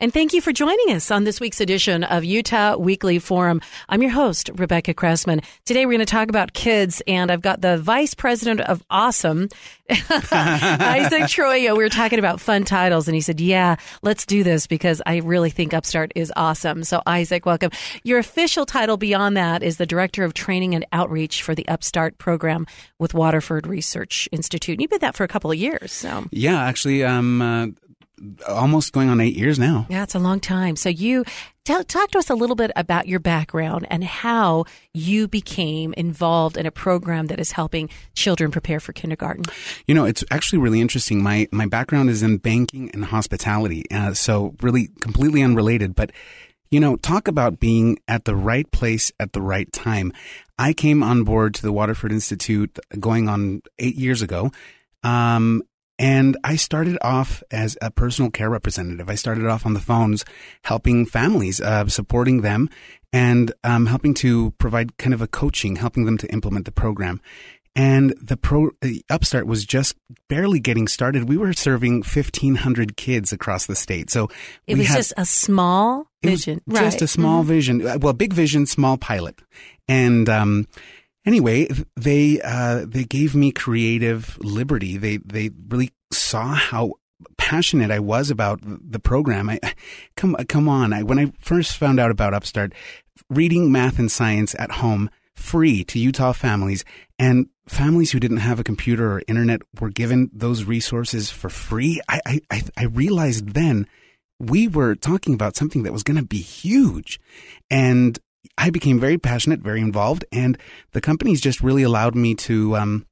And thank you for joining us on this week's edition of Utah Weekly Forum. I'm your host, Rebecca Cressman. Today we're going to talk about kids, and I've got the Vice President of Awesome, Isaac Troyo. We were talking about fun titles, and he said, Yeah, let's do this because I really think Upstart is awesome. So, Isaac, welcome. Your official title beyond that is the Director of Training and Outreach for the Upstart program with Waterford Research Institute. And you've been that for a couple of years. So. Yeah, actually, um, uh, almost going on eight years now. Yeah, it's a long time. So you tell, talk to us a little bit about your background and how you became involved in a program that is helping children prepare for kindergarten. You know, it's actually really interesting. My my background is in banking and hospitality, uh, so really completely unrelated, but. You know, talk about being at the right place at the right time. I came on board to the Waterford Institute going on eight years ago. Um, and I started off as a personal care representative. I started off on the phones helping families, uh, supporting them, and um, helping to provide kind of a coaching, helping them to implement the program. And the pro the Upstart was just barely getting started. We were serving fifteen hundred kids across the state. So it was had, just a small vision, right? Just a small mm-hmm. vision. Well, big vision, small pilot, and um, anyway, they uh, they gave me creative liberty. They they really saw how passionate I was about the program. I come come on. I, when I first found out about Upstart, reading math and science at home free to Utah families and families who didn't have a computer or internet were given those resources for free. I I, I realized then we were talking about something that was going to be huge, and I became very passionate, very involved, and the companies just really allowed me to um,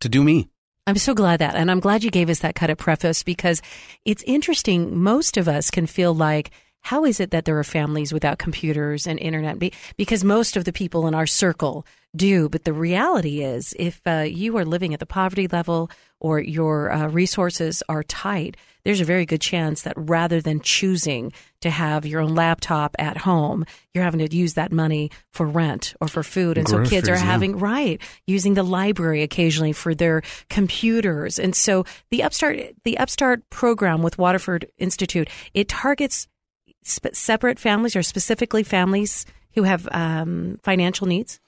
to do me. I'm so glad that, and I'm glad you gave us that kind of preface because it's interesting. Most of us can feel like, how is it that there are families without computers and internet? Because most of the people in our circle do. But the reality is, if uh, you are living at the poverty level or your uh, resources are tight, there's a very good chance that rather than choosing to have your own laptop at home, you're having to use that money for rent or for food. And Groceries, so kids are having, yeah. right, using the library occasionally for their computers. And so the Upstart, the Upstart program with Waterford Institute, it targets sp- separate families or specifically families who have um, financial needs?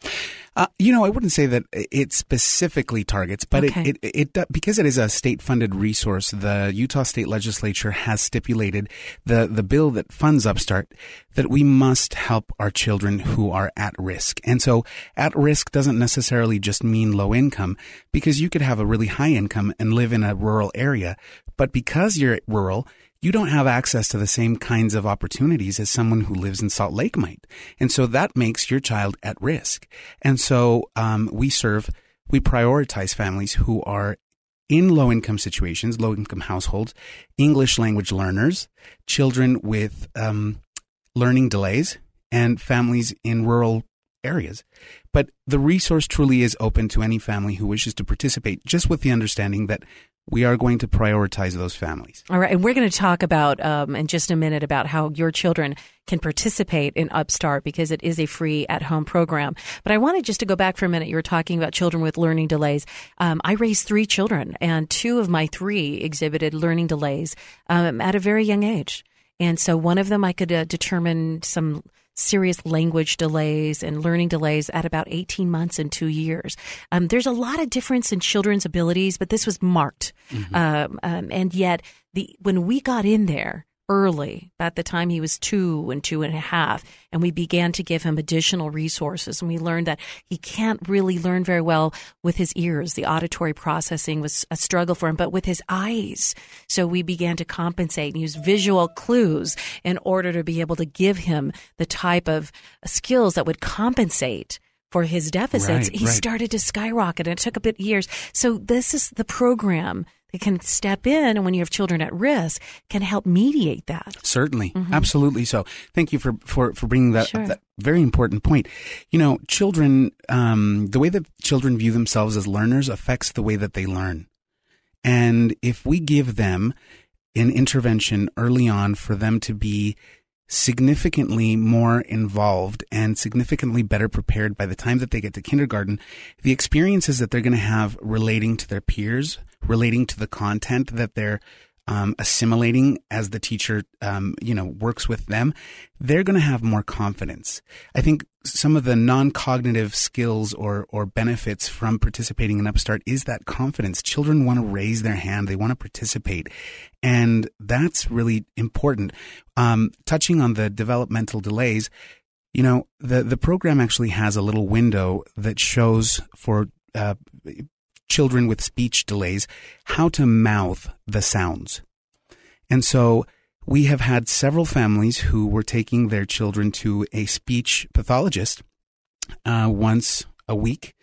Uh, you know, I wouldn't say that it specifically targets, but okay. it, it, it, because it is a state funded resource, the Utah State Legislature has stipulated the, the bill that funds Upstart that we must help our children who are at risk. And so at risk doesn't necessarily just mean low income because you could have a really high income and live in a rural area. But because you're rural, you don't have access to the same kinds of opportunities as someone who lives in Salt Lake might. And so that makes your child at risk. And so um, we serve, we prioritize families who are in low income situations, low income households, English language learners, children with um, learning delays, and families in rural areas. But the resource truly is open to any family who wishes to participate, just with the understanding that we are going to prioritize those families. All right. And we're going to talk about um, in just a minute about how your children can participate in Upstart because it is a free at home program. But I wanted just to go back for a minute. You were talking about children with learning delays. Um, I raised three children, and two of my three exhibited learning delays um, at a very young age. And so one of them I could uh, determine some serious language delays and learning delays at about 18 months and two years. Um, there's a lot of difference in children's abilities, but this was marked. Mm-hmm. Um, um, and yet, the when we got in there, early, about the time he was two and two and a half, and we began to give him additional resources. And we learned that he can't really learn very well with his ears. The auditory processing was a struggle for him, but with his eyes. So we began to compensate and use visual clues in order to be able to give him the type of skills that would compensate for his deficits, right, he right. started to skyrocket and it took a bit years. So this is the program that can step in and when you have children at risk can help mediate that. Certainly. Mm-hmm. Absolutely. So thank you for, for, for bringing that, sure. that very important point. You know, children, um, the way that children view themselves as learners affects the way that they learn. And if we give them an intervention early on for them to be significantly more involved and significantly better prepared by the time that they get to kindergarten, the experiences that they're going to have relating to their peers, relating to the content that they're um, assimilating as the teacher, um, you know, works with them, they're going to have more confidence. I think some of the non-cognitive skills or or benefits from participating in Upstart is that confidence. Children want to raise their hand, they want to participate, and that's really important. Um, touching on the developmental delays, you know, the the program actually has a little window that shows for uh, children with speech delays how to mouth the sounds. And so we have had several families who were taking their children to a speech pathologist uh, once a week.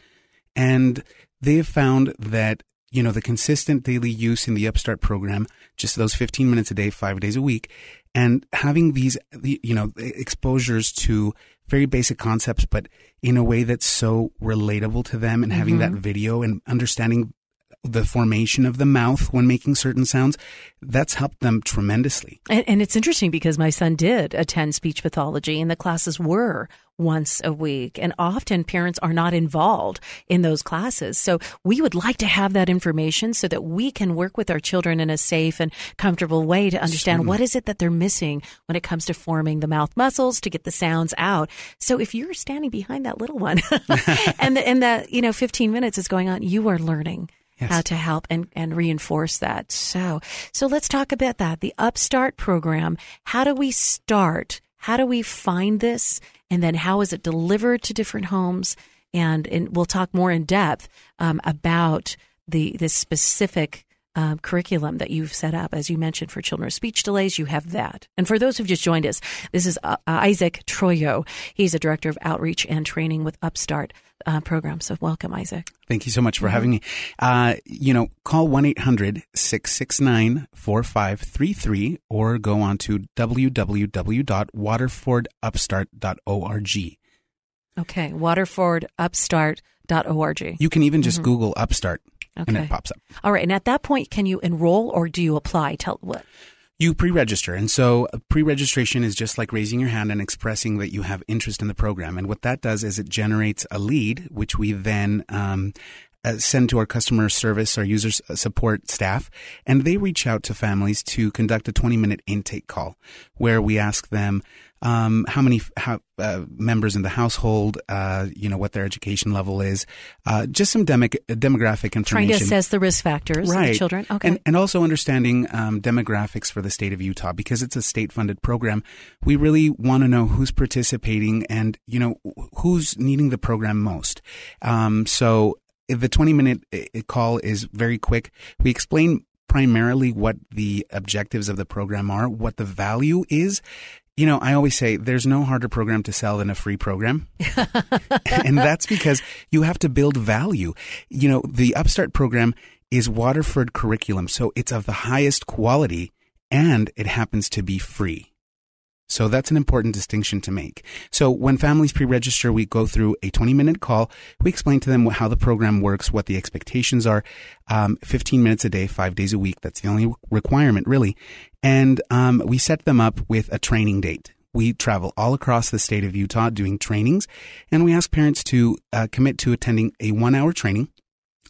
And they have found that, you know, the consistent daily use in the Upstart program, just those 15 minutes a day, five days a week, and having these, you know, exposures to very basic concepts, but in a way that's so relatable to them and having Mm-hmm. that video and understanding the formation of the mouth when making certain sounds, that's helped them tremendously. And, and it's interesting because my son did attend speech pathology, and the classes were once a week. And often parents are not involved in those classes. So we would like to have that information so that we can work with our children in a safe and comfortable way to understand Certainly. what is it that they're missing when it comes to forming the mouth muscles to get the sounds out. So if you're standing behind that little one and the, and that, you know, 15 minutes is going on, you are learning Yes. how to help and, and reinforce that. So, so let's talk about that. The Upstart program. How do we start? How do we find this? And then how is it delivered to different homes? And, and we'll talk more in depth um, about the this specific um, curriculum that you've set up, as you mentioned, for children with speech delays. You have that. And for those who've just joined us, this is uh, Isaac Troyo. He's a director of outreach and training with Upstart uh, program. So welcome, Isaac. Thank you so much for having me. Uh, you know, call 1 800 669 4533 or go on to www.waterfordupstart.org. Okay, waterfordupstart.org. You can even just Google Upstart and. Okay. it pops up. All right, and at that point, can you enroll or do you apply? Tell what? You pre register. And so pre registration is just like raising your hand and expressing that you have interest in the program. And what that does is it generates a lead, which we then um, uh, send to our customer service, our user support staff, and they reach out to families to conduct a 20 minute intake call where we ask them um, how many how, uh, members in the household, uh, you know, what their education level is, uh, just some demic- demographic information. Trying to assess the risk factors of the children. Okay. And, and also understanding um, demographics for the state of Utah because it's a state funded program. We really want to know who's participating and, you know, who's needing the program most. Um, so the 20 minute uh, call is very quick. We explain primarily what the objectives of the program are, what the value is. You know, I always say there's no harder program to sell than a free program. and that's because you have to build value. You know, the Upstart program is Waterford curriculum, so it's of the highest quality and it happens to be free. So that's an important distinction to make. So when families pre-register, we go through a 20-minute call. We explain to them how the program works, what the expectations are. Um, 15 minutes a day, five days a week. That's the only requirement, really. And um, we set them up with a training date. We travel all across the state of Utah doing trainings, and we ask parents to uh, commit to attending a one-hour training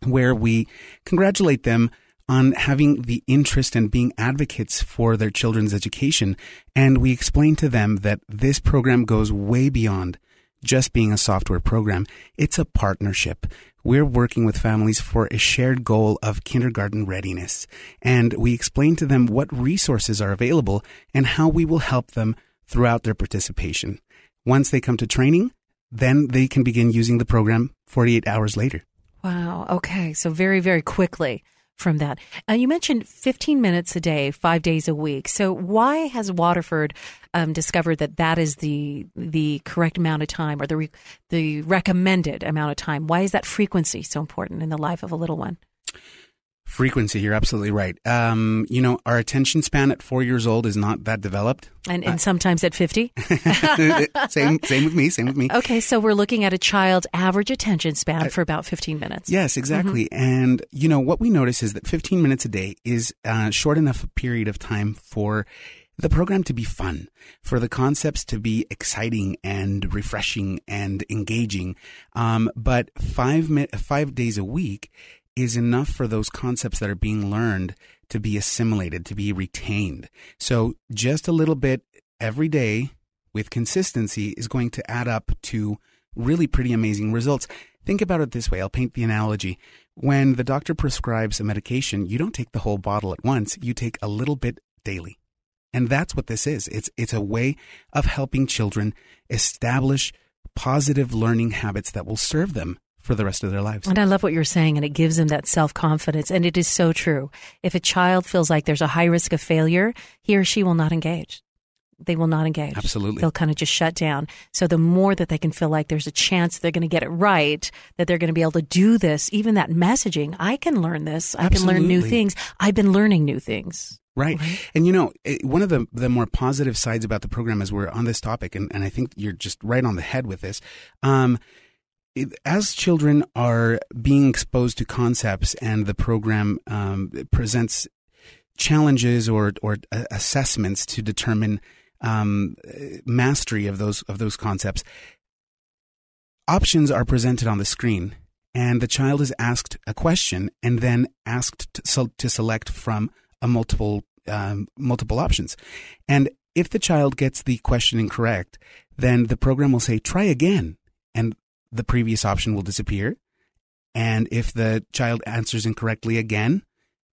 where we congratulate them on having the interest and being advocates for their children's education. And we explain to them that this program goes way beyond just being a software program. It's a partnership. We're working with families for a shared goal of kindergarten readiness. And we explain to them what resources are available and how we will help them throughout their participation. Once they come to training, then they can begin using the program 48 hours later. Wow. Okay. So very, very quickly from that. Uh, you mentioned 15 minutes a day, five days a week. So why has Waterford um, discovered that that is the the correct amount of time or the re- the recommended amount of time? Why is that frequency so important in the life of a little one? Frequency, you're absolutely right. Um, you know, our attention span at four years old is not that developed. And, and uh, sometimes at 50? same, same with me, same with me. Okay, so we're looking at a child's average attention span I, for about 15 minutes. Yes, exactly. Mm-hmm. And, you know, what we notice is that 15 minutes a day is uh, short enough period of time for the program to be fun, for the concepts to be exciting and refreshing and engaging. Um, but five, five days a week is enough for those concepts that are being learned to be assimilated, to be retained. So just a little bit every day with consistency is going to add up to really pretty amazing results. Think about it this way. I'll paint the analogy. When the doctor prescribes a medication, you don't take the whole bottle at once. You take a little bit daily. And that's what this is. It's, it's a way of helping children establish positive learning habits that will serve them for the rest of their lives. And I love what you're saying, and it gives them that self confidence. And it is so true. If a child feels like there's a high risk of failure, he or she will not engage. They will not engage. Absolutely. They'll kind of just shut down. So the more that they can feel like there's a chance they're going to get it right, that they're going to be able to do this, even that messaging, I can learn this. I Absolutely. can learn new things. I've been learning new things. Right. right. And you know, one of the, the more positive sides about the program as we're on this topic, and, and I think you're just right on the head with this, um, as children are being exposed to concepts and the program um, presents challenges or or assessments to determine um, mastery of those of those concepts, options are presented on the screen, and the child is asked a question and then asked to, to select from a multiple um, multiple options, and if the child gets the question incorrect, then the program will say try again, and the previous option will disappear. And if the child answers incorrectly again,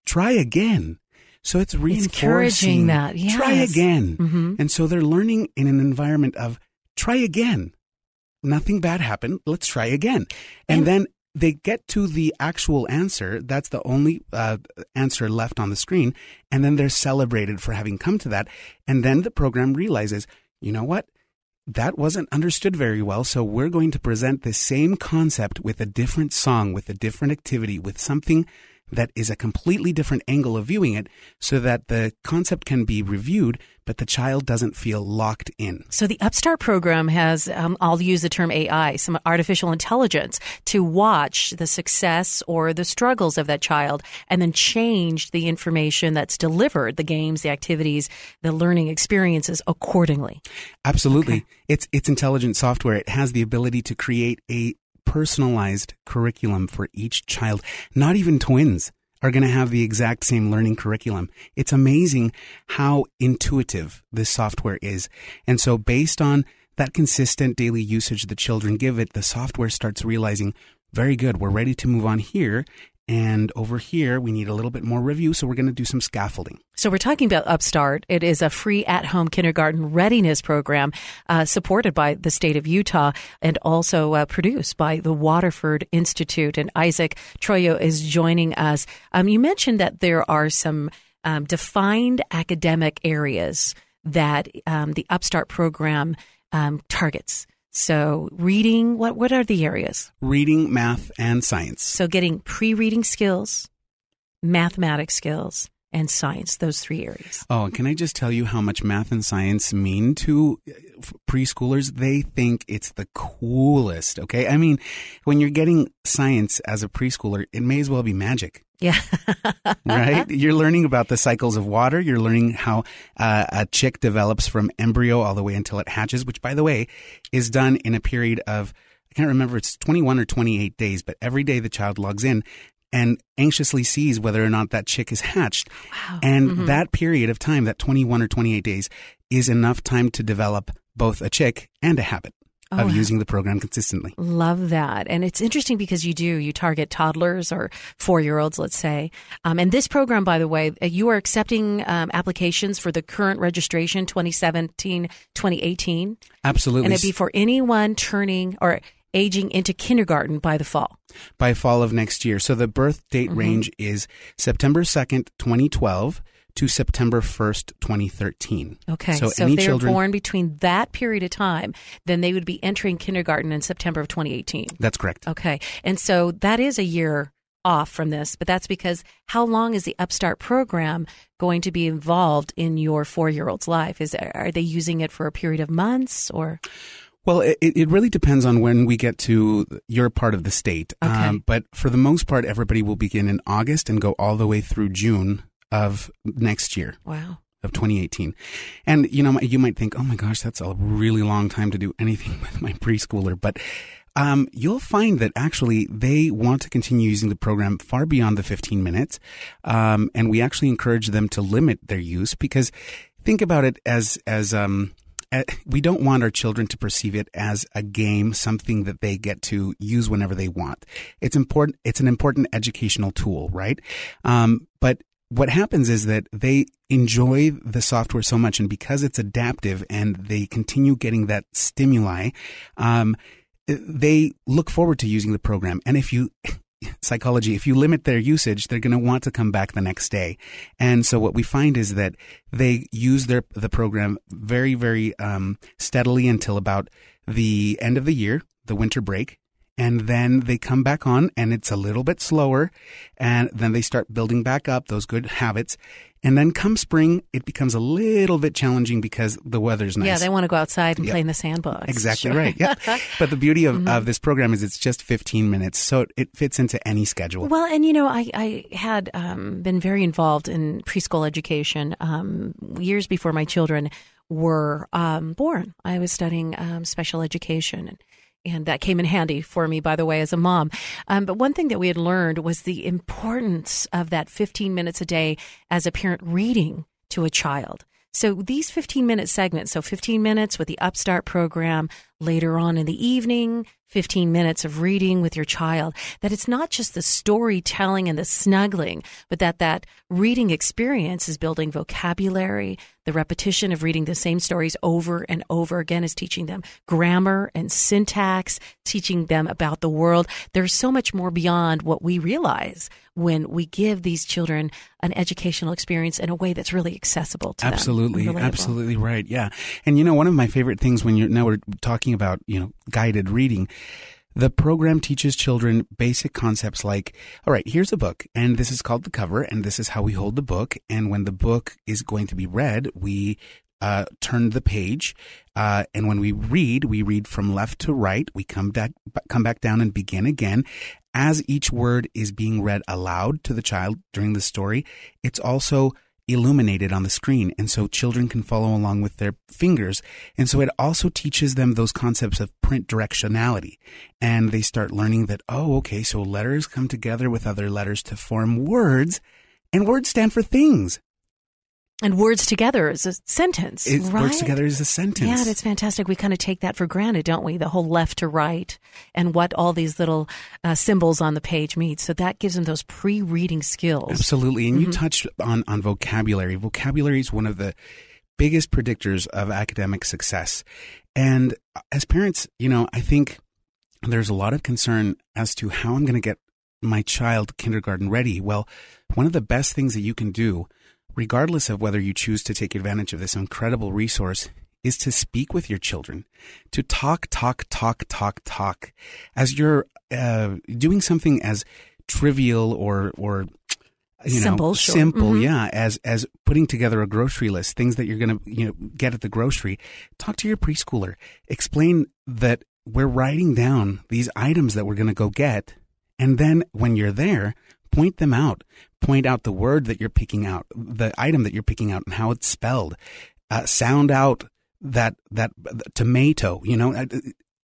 try again. So it's reinforcing it's that. Yes. Try again. Mm-hmm. And so they're learning in an environment of try again. Nothing bad happened. Let's try again. And, and then they get to the actual answer. That's the only uh, answer left on the screen. And then they're celebrated for having come to that. And then the program realizes, you know what? That wasn't understood very well. So we're going to present the same concept with a different song, with a different activity, with something that is a completely different angle of viewing it so that the concept can be reviewed, but the child doesn't feel locked in. So the Upstart program has, um, I'll use the term AI, some artificial intelligence to watch the success or the struggles of that child and then change the information that's delivered, the games, the activities, the learning experiences accordingly. Absolutely. Okay. It's, it's intelligent software. It has the ability to create a personalized curriculum for each child. Not even twins are going to have the exact same learning curriculum. It's amazing how intuitive this software is. And so based on that consistent daily usage the children give it, the software starts realizing, very good, we're ready to move on here. And over here, we need a little bit more review, so we're going to do some scaffolding. So we're talking about Upstart. It is a free at-home kindergarten readiness program uh, supported by the state of Utah and also uh, produced by the Waterford Institute. And Isaac Troyo is joining us. Um, you mentioned that there are some um, defined academic areas that um, the Upstart program um, targets. So, reading, what, what are the areas? Reading, math, and science. So, getting pre reading skills, mathematics skills, and science, those three areas. Oh, and can I just tell you how much math and science mean to uh, preschoolers? They think it's the coolest, okay? I mean, when you're getting science as a preschooler, it may as well be magic. Yeah. right? You're learning about the cycles of water. You're learning how uh, a chick develops from embryo all the way until it hatches, which, by the way, is done in a period of, I can't remember, it's 21 or 28 days, but every day the child logs in and anxiously sees whether or not that chick is hatched. Wow. And mm-hmm. that period of time, that 21 or 28 days, is enough time to develop both a chick and a habit. Oh, of using the program consistently. Love that. And it's interesting because you do, you target toddlers or four year olds, let's say. Um, and this program, by the way, uh, you are accepting um, applications for the current registration 2017 2018. Absolutely. And it'd be for anyone turning or aging into kindergarten by the fall. By fall of next year. So the birth date mm-hmm. range is September 2nd, 2012 to September 1st, 2013. Okay. So, so if they children, were born between that period of time, then they would be entering kindergarten in September of 2018. That's correct. Okay. And so that is a year off from this, but that's because how long is the Upstart program going to be involved in your four year old's life? Is are they using it for a period of months or? Well, it, it really depends on when we get to your part of the state. Okay. Um, but for the most part, everybody will begin in August and go all the way through June of next year. Wow. Of 2018. And, you know, you might think, oh my gosh, that's a really long time to do anything with my preschooler. But um, you'll find that actually they want to continue using the program far beyond the 15 minutes. Um, and we actually encourage them to limit their use because think about it as, as, um, eh, we don't want our children to perceive it as a game, something that they get to use whenever they want. It's important. It's an important educational tool, right? Um, but what happens is that they enjoy the software so much, and because it's adaptive and they continue getting that stimuli, um, they look forward to using the program. And if you psychology, if you limit their usage, they're going to want to come back the next day. And so what we find is that they use their the program very, very um, steadily until about the end of the year, the winter break, and then they come back on and it's a little bit slower and then they start building back up those good habits and then come spring it becomes a little bit challenging because the weather's nice yeah they want to go outside and yep. play in the sandbox exactly sure. right yeah but the beauty of, mm-hmm. of this program is it's just 15 minutes so it fits into any schedule well and you know i, I had um, been very involved in preschool education um, years before my children were um, born i was studying um, special education and and that came in handy for me, by the way, as a mom. Um, but one thing that we had learned was the importance of that 15 minutes a day as a parent reading to a child. So these 15 minute segments, so 15 minutes with the Upstart program, later on in the evening, 15 minutes of reading with your child, that it's not just the storytelling and the snuggling, but that that reading experience is building vocabulary. The repetition of reading the same stories over and over again is teaching them grammar and syntax, teaching them about the world. There's so much more beyond what we realize when we give these children an educational experience in a way that's really accessible to absolutely, them. Absolutely, absolutely right. Yeah. And you know, one of my favorite things when you're now we're talking about, you know, guided reading. The program teaches children basic concepts like, all right, here's a book, and this is called the cover, and this is how we hold the book. And when the book is going to be read, we uh, turn the page, uh, and when we read, we read from left to right. We come back, come back down and begin again. As each word is being read aloud to the child during the story, it's also illuminated on the screen. And so children can follow along with their fingers. And so it also teaches them those concepts of print directionality. And they start learning that, oh, okay, so letters come together with other letters to form words, and words stand for things. And words together is a sentence. It right? works together as a sentence. Yeah, that's fantastic. We kind of take that for granted, don't we? The whole left to right and what all these little uh, symbols on the page mean. So that gives them those pre-reading skills. Absolutely. And mm-hmm. you touched on, on vocabulary. Vocabulary is one of the biggest predictors of academic success. And as parents, you know, I think there's a lot of concern as to how I'm going to get my child kindergarten ready. Well, one of the best things that you can do regardless of whether you choose to take advantage of this incredible resource, is to speak with your children, to talk, talk, talk, talk, talk. As you're uh, doing something as trivial or or you simple, know sure. simple, mm-hmm. yeah, as as putting together a grocery list, things that you're gonna you know get at the grocery. Talk to your preschooler. Explain that we're writing down these items that we're gonna go get, and then when you're there, point them out point out the word that you're picking out, the item that you're picking out, and how it's spelled. Uh, sound out that that tomato, you know, uh,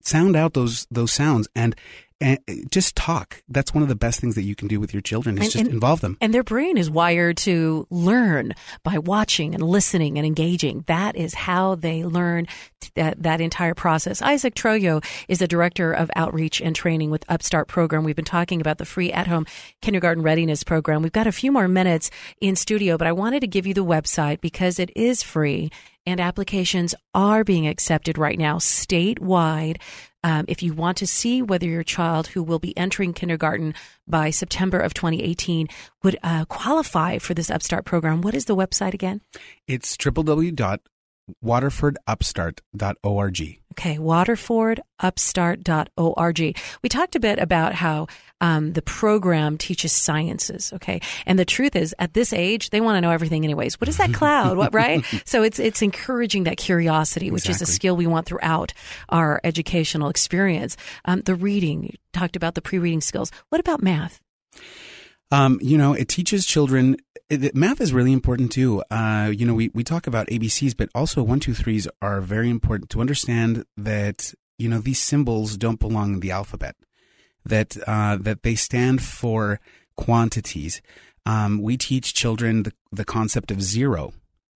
sound out those those sounds and and uh, just talk. That's one of the best things that you can do with your children is and, just and, involve them. And their brain is wired to learn by watching and listening and engaging. That is how they learn that, that entire process. Isaac Troyo is the director of outreach and training with Upstart program. We've been talking about the free at home kindergarten readiness program. We've got a few more minutes in studio, but I wanted to give you the website because it is free and applications are being accepted right now statewide. Um, if you want to see whether your child who will be entering kindergarten by September of 2018 would uh, qualify for this Upstart program, what is the website again? It's www waterfordupstart.org. Okay, waterfordupstart.org. We talked a bit about how um, the program teaches sciences. Okay, and the truth is, at this age, they want to know everything, anyways. What is that cloud? what right? So it's it's encouraging that curiosity, which exactly. is a skill we want throughout our educational experience. Um, the reading, you talked about the pre-reading skills. What about math? Um, you know, it teaches children. It, math is really important too. Uh, you know, we, we talk about ABCs, but also one, two, threes are very important to understand that, you know, these symbols don't belong in the alphabet, that, uh, that they stand for quantities. Um, we teach children the, the concept of zero.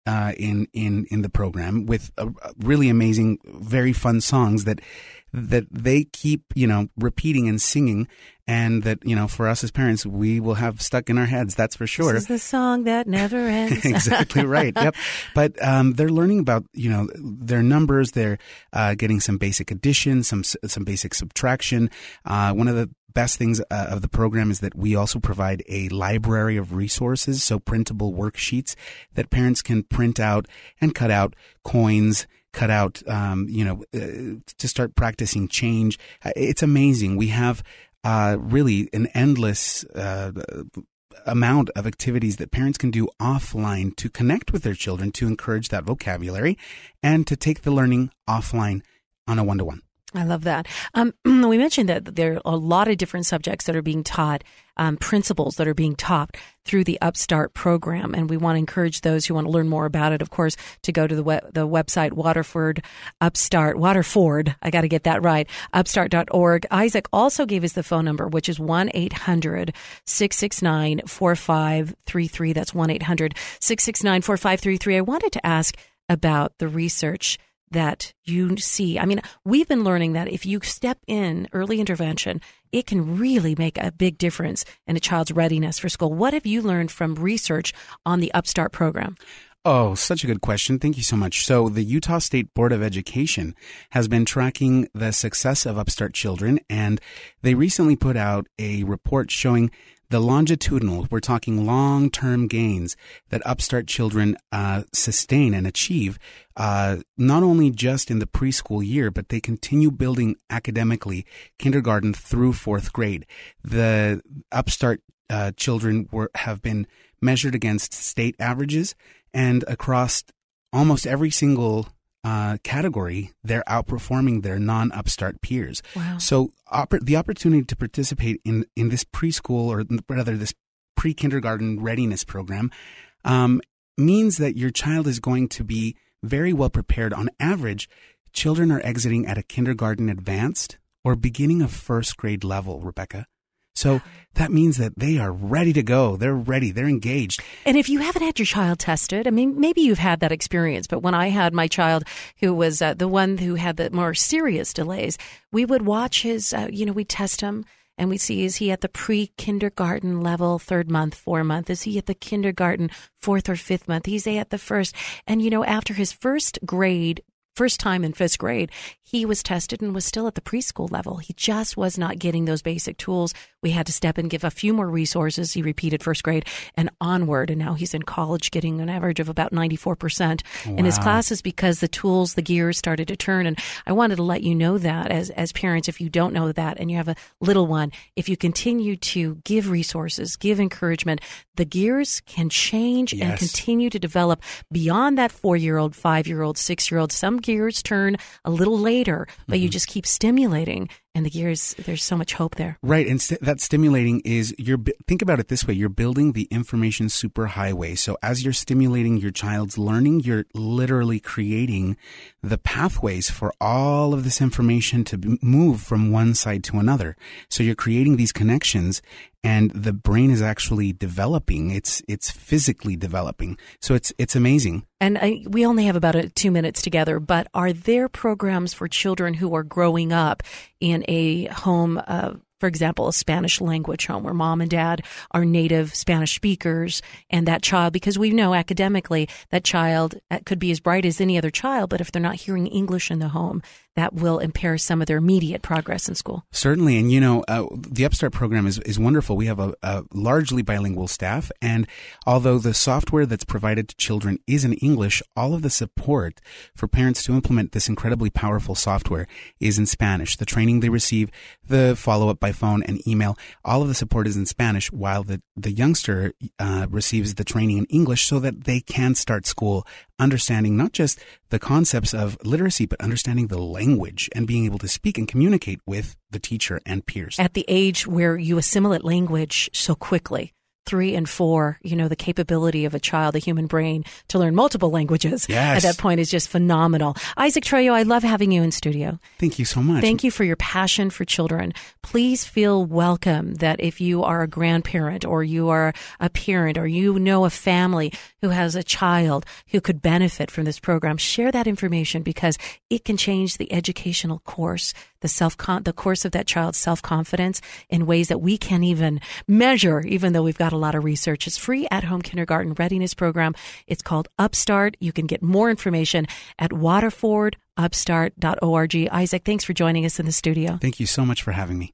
Uh, in in in the program with a, a really amazing, very fun songs that that they keep, you know, repeating and singing and that, you know, for us as parents, we will have stuck in our heads, that's for sure. This is the song that never ends. exactly right. Yep. But um, they're learning about, you know, their numbers. They're uh, getting some basic addition, some some basic subtraction. Uh, one of the best things uh, of the program is that we also provide a library of resources, so printable worksheets that parents can print out and cut out coins cut out, um, you know, uh, to start practicing change. Uh, it's amazing. We have uh, really an endless uh, amount of activities that parents can do offline to connect with their children, to encourage that vocabulary, and to take the learning offline on a one to one. I love that. Um, we mentioned that there are a lot of different subjects that are being taught, um, principles that are being taught through the Upstart program, and we want to encourage those who want to learn more about it, of course, to go to the the website Waterford Upstart Waterford. I got to get that right. Upstart.org. Isaac also gave us the phone number, which is 1-800-669-4533. That's 1-800-669-4533. I wanted to ask about the research that you see. I mean, we've been learning that if you step in early intervention, it can really make a big difference in a child's readiness for school. What have you learned from research on the Upstart program? Oh, such a good question. Thank you so much. So, the Utah State Board of Education has been tracking the success of Upstart children, and they recently put out a report showing the longitudinal, we're talking long term gains that upstart children uh, sustain and achieve, uh, not only just in the preschool year, but they continue building academically, kindergarten through fourth grade. The upstart uh, children were, have been measured against state averages and across almost every single uh, category, they're outperforming their non-upstart peers. Wow. So oppor- the opportunity to participate in in this preschool or rather this pre-kindergarten readiness program um, means that your child is going to be very well prepared. On average, children are exiting at a kindergarten advanced or beginning of first grade level. Rebecca. So that means that they are ready to go. They're ready. They're engaged. And if you haven't had your child tested, I mean, maybe you've had that experience, but when I had my child who was uh, the one who had the more serious delays, we would watch his, uh, you know, we'd test him and we'd see is he at the pre kindergarten level, third month, four month? Is he at the kindergarten, fourth or fifth month? He's at the first. And, you know, after his first grade first time in fifth grade, he was tested and was still at the preschool level. He just was not getting those basic tools. We had to step and give a few more resources. He repeated first grade and onward. And now he's in college getting an average of about 94% wow. in his classes because the tools, the gears started to turn. And I wanted to let you know that as, as parents, if you don't know that and you have a little one, if you continue to give resources, give encouragement, the gears can change yes. and continue to develop beyond that four year old, five year old, six year old. Some gears turn a little later, but mm-hmm. you just keep stimulating and the gears there's so much hope there. Right and st- that stimulating is you're think about it this way you're building the information superhighway. So as you're stimulating your child's learning you're literally creating the pathways for all of this information to move from one side to another. So you're creating these connections and the brain is actually developing it's it's physically developing. So it's it's amazing. And I, we only have about a, two minutes together but are there programs for children who are growing up in a home uh, for example, a Spanish language home where mom and dad are native Spanish speakers and that child, because we know academically that child uh, could be as bright as any other child, but if they're not hearing English in the home, that will impair some of their immediate progress in school. Certainly. And, you know, uh, the Upstart program is, is wonderful. We have a, a, largely bilingual staff. And although the software that's provided to children is in English, all of the support for parents to implement this incredibly powerful software is in Spanish. The training they receive, the follow up by phone and email, all of the support is in Spanish, while the, the youngster uh, receives the training in English so that they can start school understanding not just the concepts of literacy, but understanding the language and being able to speak and communicate with the teacher and peers. At the age where you assimilate language so quickly, three and four, you know, the capability of a child, the human brain to learn multiple languages yes. at that point is just phenomenal. Isaac Troyo, I love having you in studio. Thank you so much. Thank you for your passion for children. Please feel welcome that if you are a grandparent or you are a parent or you know a family who has a child who could benefit from this program, share that information because it can change the educational course the self the course of that child's self confidence in ways that we can't even measure, even though we've got a lot of research. It's free at home kindergarten readiness program. It's called Upstart. You can get more information at waterfordupstart.org. Isaac, thanks for joining us in the studio. Thank you so much for having me.